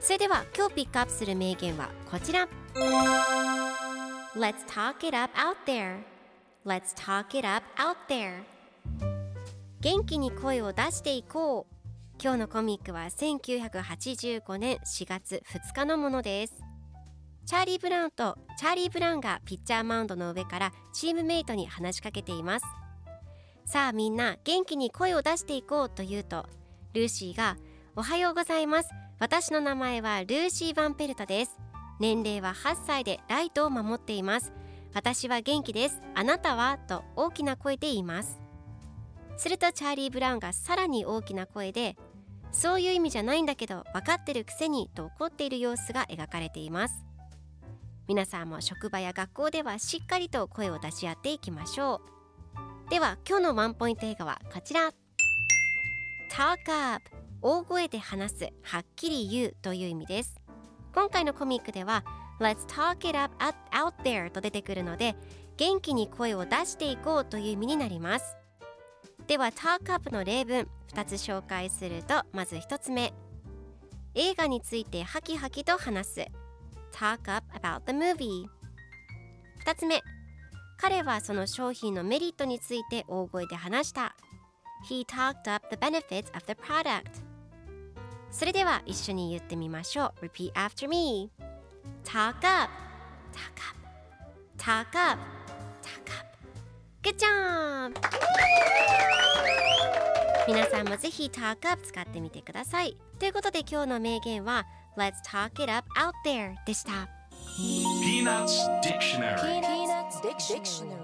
それでは今日ピックアップする名言はこちら。Let's talk it up out there. Let's talk it up out there. 元気に声を出していこう。今日のコミックは1985年4月2日のものです。チャーリー・ブラウンとチャーリー・ブラウンがピッチャーマウンドの上からチームメイトに話しかけています。さあみんな元気に声を出していこうと言うとルーシーがおはようございます。私の名前はルーシー・バンペルトです。年齢は8歳でライトを守っています。私は元気です。あなたはと大きな声で言います。するとチャーリー・ブラウンがさらに大きな声でそういう意味じゃないんだけど分かってるくせにと怒っている様子が描かれています。皆さんも職場や学校ではしっかりと声を出し合っていきましょう。では今日のワンポイント映画はこちら。Talk up! 大声で話すはっきり言うという意味です。今回のコミックでは Let's talk it up out there と出てくるので元気に声を出していこうという意味になります。では Talk up の例文2つ紹介するとまず1つ目。映画についてハキハキと話す。Talk up about the movie 2つ目。彼はその商品のメリットについて大声で話した。He talked up the benefits of the product それでは一緒に言ってみましょう Repeat after me Talk up Talk up Talk up Talk up Good job! 皆さんもぜひ Talk Up 使ってみてくださいということで今日の名言は Let's talk it up out there でした Peanuts Dictionary Peanuts Dictionary